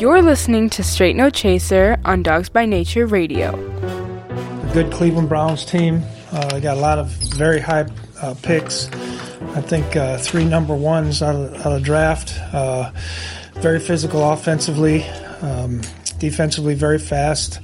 You're listening to Straight No Chaser on Dogs by Nature Radio. A good Cleveland Browns team. Uh, got a lot of very high uh, picks. I think uh, three number ones out of, out of draft. Uh, very physical offensively, um, defensively very fast.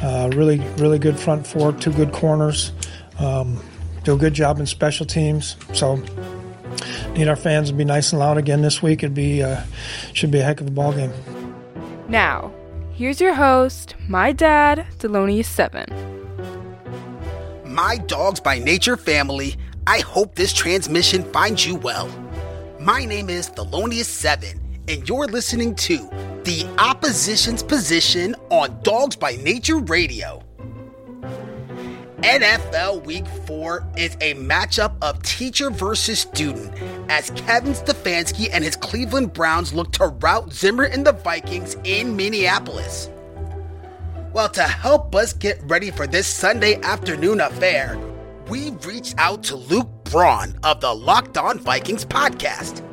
Uh, really, really good front four, two good corners. Um, do a good job in special teams. So need our fans to be nice and loud again this week. It'd be uh, should be a heck of a ball game. Now, here's your host, my dad, Thelonious7. My dogs by nature family, I hope this transmission finds you well. My name is Thelonious7, and you're listening to The Opposition's Position on Dogs by Nature Radio. NFL Week 4 is a matchup of teacher versus student as Kevin Stefanski and his Cleveland Browns look to rout Zimmer and the Vikings in Minneapolis. Well, to help us get ready for this Sunday afternoon affair, we've reached out to Luke Braun of the Locked On Vikings podcast.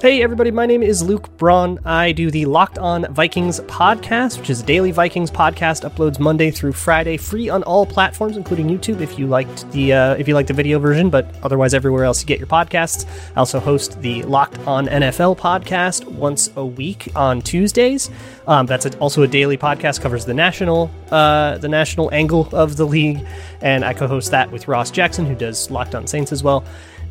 Hey, everybody, my name is Luke Braun. I do the Locked On Vikings podcast, which is a daily Vikings podcast, uploads Monday through Friday, free on all platforms, including YouTube if you liked the uh, if you like the video version, but otherwise everywhere else you get your podcasts. I also host the Locked On NFL podcast once a week on Tuesdays. Um, that's a, also a daily podcast, covers the national uh, the national angle of the league, and I co-host that with Ross Jackson, who does Locked On Saints as well.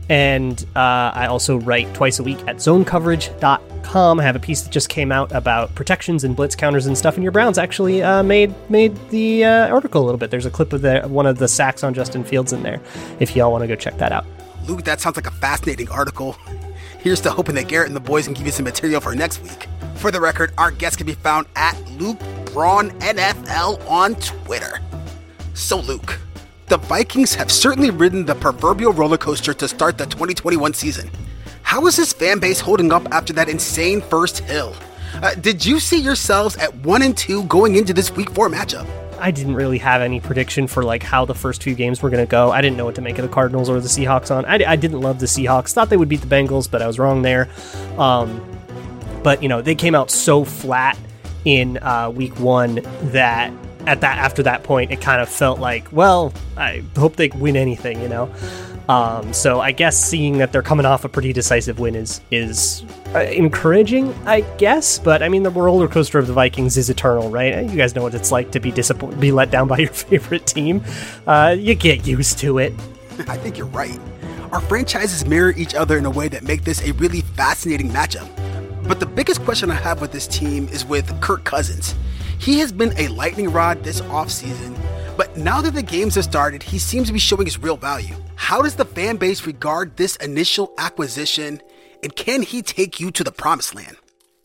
And uh, I also write twice a week at zonecoverage.com. I have a piece that just came out about protections and blitz counters and stuff. And your Browns actually uh, made made the uh, article a little bit. There's a clip of the, one of the sacks on Justin Fields in there if y'all want to go check that out. Luke, that sounds like a fascinating article. Here's to hoping that Garrett and the boys can give you some material for next week. For the record, our guest can be found at Luke Braun NFL on Twitter. So, Luke, the Vikings have certainly ridden the proverbial roller coaster to start the 2021 season. How is this fan base holding up after that insane first hill? Uh, did you see yourselves at 1 and 2 going into this week 4 matchup? I didn't really have any prediction for like how the first few games were going to go. I didn't know what to make of the Cardinals or the Seahawks on. I, I didn't love the Seahawks. Thought they would beat the Bengals, but I was wrong there. Um, but you know they came out so flat in uh, week one that at that after that point, it kind of felt like, well, I hope they win anything, you know. Um, so I guess seeing that they're coming off a pretty decisive win is is uh, encouraging, I guess. But I mean, the roller coaster of the Vikings is eternal, right? You guys know what it's like to be disappointed, be let down by your favorite team. Uh, you get used to it. I think you're right. Our franchises mirror each other in a way that make this a really fascinating matchup. But the biggest question I have with this team is with Kirk Cousins. He has been a lightning rod this offseason, but now that the games have started, he seems to be showing his real value. How does the fan base regard this initial acquisition, and can he take you to the promised land?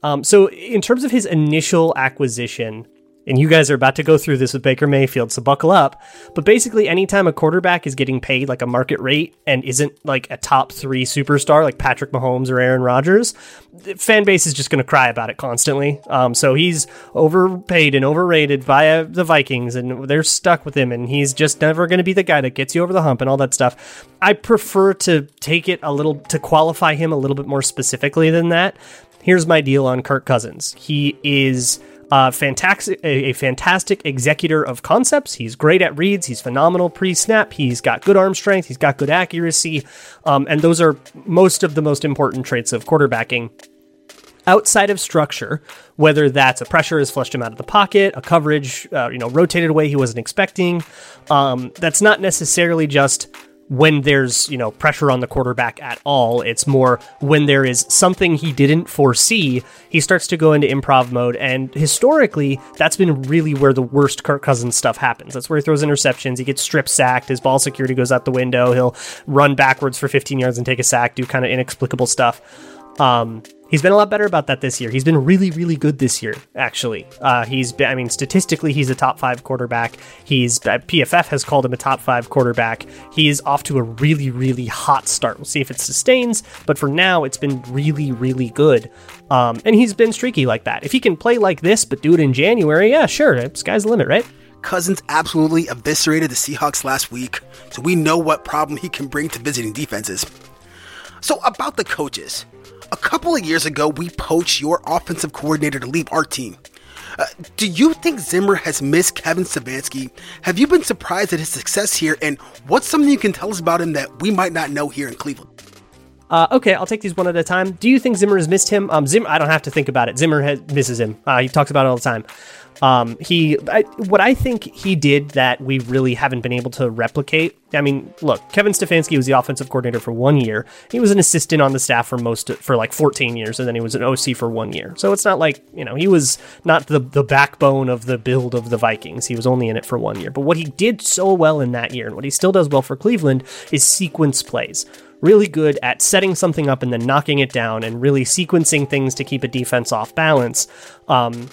Um, so, in terms of his initial acquisition, and you guys are about to go through this with Baker Mayfield, so buckle up. But basically, anytime a quarterback is getting paid like a market rate and isn't like a top three superstar like Patrick Mahomes or Aaron Rodgers, the fan base is just going to cry about it constantly. Um, so he's overpaid and overrated via the Vikings, and they're stuck with him, and he's just never going to be the guy that gets you over the hump and all that stuff. I prefer to take it a little to qualify him a little bit more specifically than that. Here's my deal on Kirk Cousins. He is uh, fantastic, a, a, fantastic executor of concepts. He's great at reads. He's phenomenal pre-snap. He's got good arm strength. He's got good accuracy, um, and those are most of the most important traits of quarterbacking. Outside of structure, whether that's a pressure has flushed him out of the pocket, a coverage, uh, you know, rotated away he wasn't expecting, um, that's not necessarily just when there's you know pressure on the quarterback at all it's more when there is something he didn't foresee he starts to go into improv mode. And historically that's been really where the worst kirk cousins stuff happens. That's where he throws interceptions he gets strip sacked his ball security goes out the window he'll run backwards for 15 yards and take a sack do kind of inexplicable stuff. Um, He's been a lot better about that this year. He's been really, really good this year, actually. Uh, he's been, I mean, statistically, he's a top five quarterback. He's, uh, PFF has called him a top five quarterback. He is off to a really, really hot start. We'll see if it sustains, but for now, it's been really, really good. Um, and he's been streaky like that. If he can play like this, but do it in January, yeah, sure, sky's the limit, right? Cousins absolutely eviscerated the Seahawks last week, so we know what problem he can bring to visiting defenses. So, about the coaches. A couple of years ago, we poached your offensive coordinator to leave our team. Uh, do you think Zimmer has missed Kevin Stefanski? Have you been surprised at his success here? And what's something you can tell us about him that we might not know here in Cleveland? Uh, okay, I'll take these one at a time. Do you think Zimmer has missed him? Um, Zimmer, I don't have to think about it. Zimmer has, misses him. Uh, he talks about it all the time. Um, he, I, what I think he did that we really haven't been able to replicate. I mean, look, Kevin Stefanski was the offensive coordinator for one year. He was an assistant on the staff for most for like 14 years, and then he was an OC for one year. So it's not like you know he was not the the backbone of the build of the Vikings. He was only in it for one year. But what he did so well in that year, and what he still does well for Cleveland, is sequence plays really good at setting something up and then knocking it down and really sequencing things to keep a defense off balance. Um,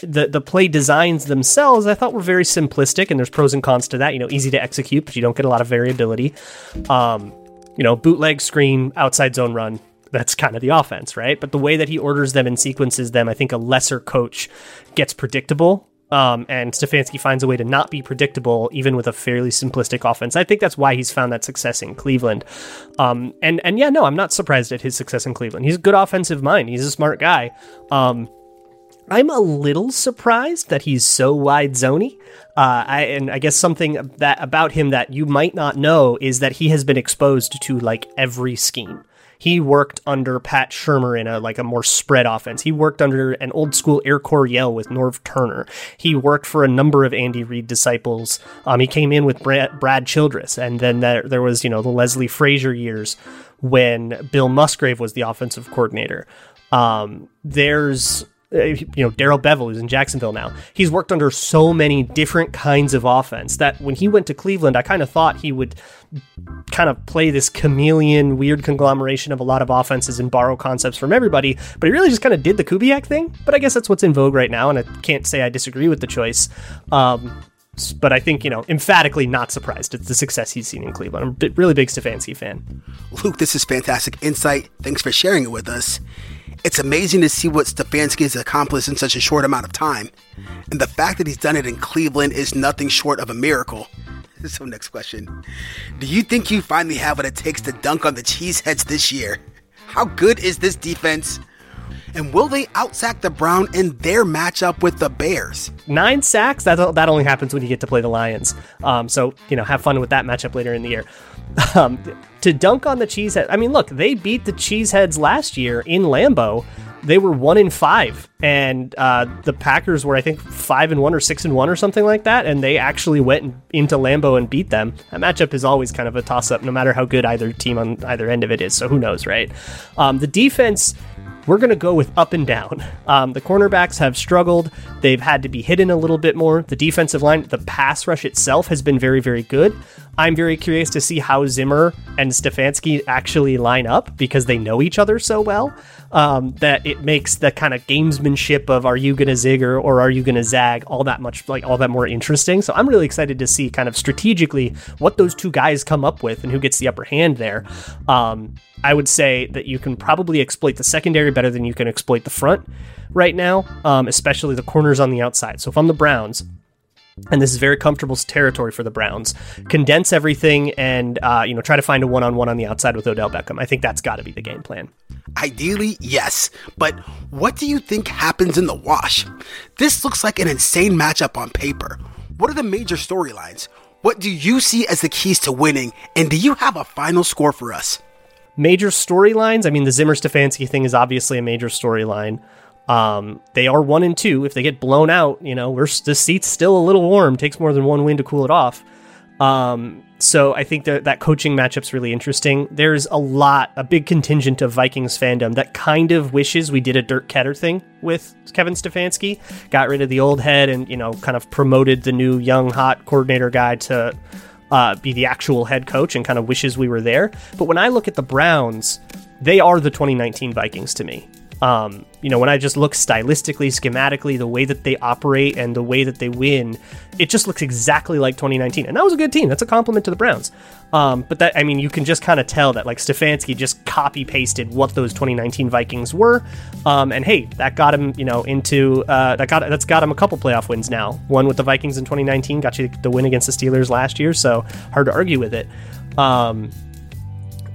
the the play designs themselves I thought were very simplistic and there's pros and cons to that. You know, easy to execute, but you don't get a lot of variability. Um, you know, bootleg screen, outside zone run. That's kind of the offense, right? But the way that he orders them and sequences them, I think a lesser coach gets predictable. Um, and Stefanski finds a way to not be predictable, even with a fairly simplistic offense. I think that's why he's found that success in Cleveland. Um, and and yeah, no, I'm not surprised at his success in Cleveland. He's a good offensive mind. He's a smart guy. Um, I'm a little surprised that he's so wide zony. Uh, I, and I guess something that about him that you might not know is that he has been exposed to like every scheme. He worked under Pat Shurmur in a like a more spread offense. He worked under an old school Air Coryell with Norv Turner. He worked for a number of Andy Reid disciples. Um, he came in with Brad, Childress, and then there, there was you know the Leslie Frazier years when Bill Musgrave was the offensive coordinator. Um, there's you know Darrell Bevell, who's in Jacksonville now. He's worked under so many different kinds of offense that when he went to Cleveland, I kind of thought he would kind of play this chameleon, weird conglomeration of a lot of offenses and borrow concepts from everybody. But he really just kind of did the Kubiak thing. But I guess that's what's in vogue right now, and I can't say I disagree with the choice. Um, but I think, you know, emphatically not surprised at the success he's seen in Cleveland. I'm a really big Stefanski fan. Luke, this is fantastic insight. Thanks for sharing it with us. It's amazing to see what Stefanski has accomplished in such a short amount of time. And the fact that he's done it in Cleveland is nothing short of a miracle. So, next question Do you think you finally have what it takes to dunk on the Cheeseheads this year? How good is this defense? And will they outsack the Brown in their matchup with the Bears? Nine sacks? That, that only happens when you get to play the Lions. Um, so, you know, have fun with that matchup later in the year. Um, to dunk on the Cheeseheads, I mean, look, they beat the Cheeseheads last year in Lambeau. They were one in five, and uh, the Packers were, I think, five and one or six and one or something like that. And they actually went into Lambeau and beat them. That matchup is always kind of a toss up, no matter how good either team on either end of it is. So who knows, right? Um, the defense we're going to go with up and down. Um, the cornerbacks have struggled. They've had to be hidden a little bit more. The defensive line, the pass rush itself has been very, very good. I'm very curious to see how Zimmer and Stefanski actually line up because they know each other so well um, that it makes the kind of gamesmanship of are you going to zig or, or are you going to zag all that much like all that more interesting. So I'm really excited to see kind of strategically what those two guys come up with and who gets the upper hand there. Um, I would say that you can probably exploit the secondary better than you can exploit the front right now, um, especially the corners on the outside. So if I'm the Browns, and this is very comfortable territory for the Browns. Condense everything and uh, you know try to find a one-on-one on the outside with Odell Beckham. I think that's got to be the game plan. Ideally, yes, but what do you think happens in the wash? This looks like an insane matchup on paper. What are the major storylines? What do you see as the keys to winning? And do you have a final score for us? Major storylines. I mean, the Zimmer Stefanski thing is obviously a major storyline. Um, they are one and two. If they get blown out, you know, we're the seat's still a little warm. Takes more than one win to cool it off. Um, so I think that that coaching matchup's really interesting. There's a lot, a big contingent of Vikings fandom that kind of wishes we did a Dirk Koetter thing with Kevin Stefanski, got rid of the old head, and you know, kind of promoted the new young hot coordinator guy to uh, be the actual head coach and kind of wishes we were there. But when I look at the Browns, they are the 2019 Vikings to me. Um, you know, when I just look stylistically, schematically, the way that they operate and the way that they win, it just looks exactly like 2019. And that was a good team. That's a compliment to the Browns. Um, but that, I mean, you can just kind of tell that like Stefanski just copy pasted what those 2019 Vikings were. Um, and hey, that got him, you know, into uh, that got that's got him a couple playoff wins now. One with the Vikings in 2019, got you the win against the Steelers last year. So hard to argue with it. Um,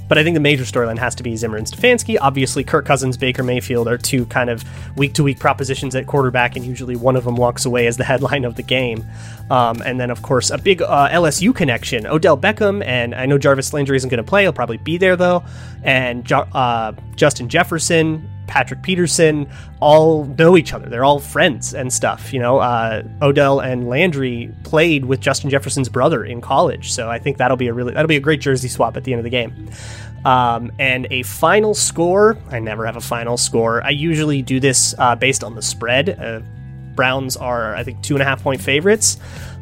but I think the major storyline has to be Zimmer and Stefanski. Obviously, Kirk Cousins, Baker Mayfield are two kind of week to week propositions at quarterback, and usually one of them walks away as the headline of the game. Um, and then, of course, a big uh, LSU connection Odell Beckham, and I know Jarvis Landry isn't going to play. He'll probably be there, though. And uh, Justin Jefferson, Patrick Peterson all know each other. They're all friends and stuff. You know, uh, Odell and Landry played with Justin Jefferson's brother in college, so I think that'll be a really that'll be a great jersey swap at the end of the game. Um, and a final score. I never have a final score. I usually do this uh, based on the spread. Uh, Browns are, I think, two and a half point favorites.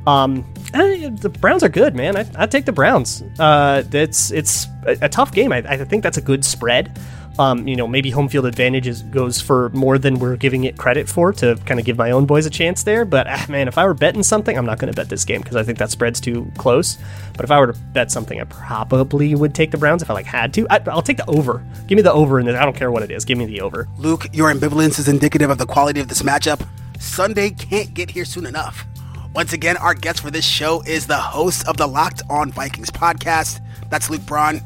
Um, eh, the Browns are good, man. I, I take the Browns. Uh, it's it's a, a tough game. I, I think that's a good spread um, you know, maybe home field advantage is, goes for more than we're giving it credit for to kind of give my own boys a chance there. But ah, man, if I were betting something, I'm not going to bet this game because I think that spread's too close. But if I were to bet something, I probably would take the Browns if I like had to. I, will take the over. Give me the over and. I don't care what it is. Give me the over. Luke, your ambivalence is indicative of the quality of this matchup. Sunday can't get here soon enough. Once again, our guest for this show is the host of the Locked On Vikings podcast. That's Luke Braun.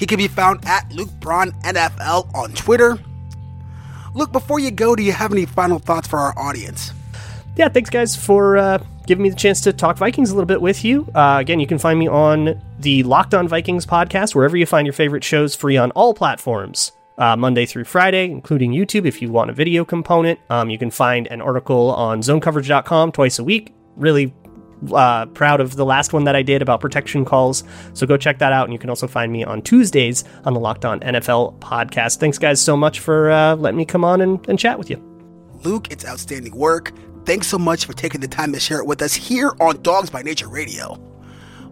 He can be found at Luke Braun NFL on Twitter. Luke, before you go, do you have any final thoughts for our audience? Yeah, thanks guys for uh, giving me the chance to talk Vikings a little bit with you. Uh, again, you can find me on the Locked On Vikings podcast, wherever you find your favorite shows, free on all platforms. Uh, Monday through Friday, including YouTube if you want a video component. Um, you can find an article on zonecoverage.com twice a week. Really uh, proud of the last one that I did about protection calls. So go check that out. And you can also find me on Tuesdays on the Locked On NFL podcast. Thanks, guys, so much for uh, letting me come on and, and chat with you. Luke, it's outstanding work. Thanks so much for taking the time to share it with us here on Dogs by Nature Radio.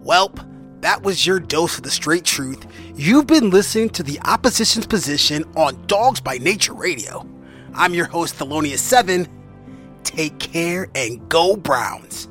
Welp, that was your dose of the straight truth. You've been listening to the opposition's position on Dogs by Nature Radio. I'm your host, Thelonious7. Take care and go Browns.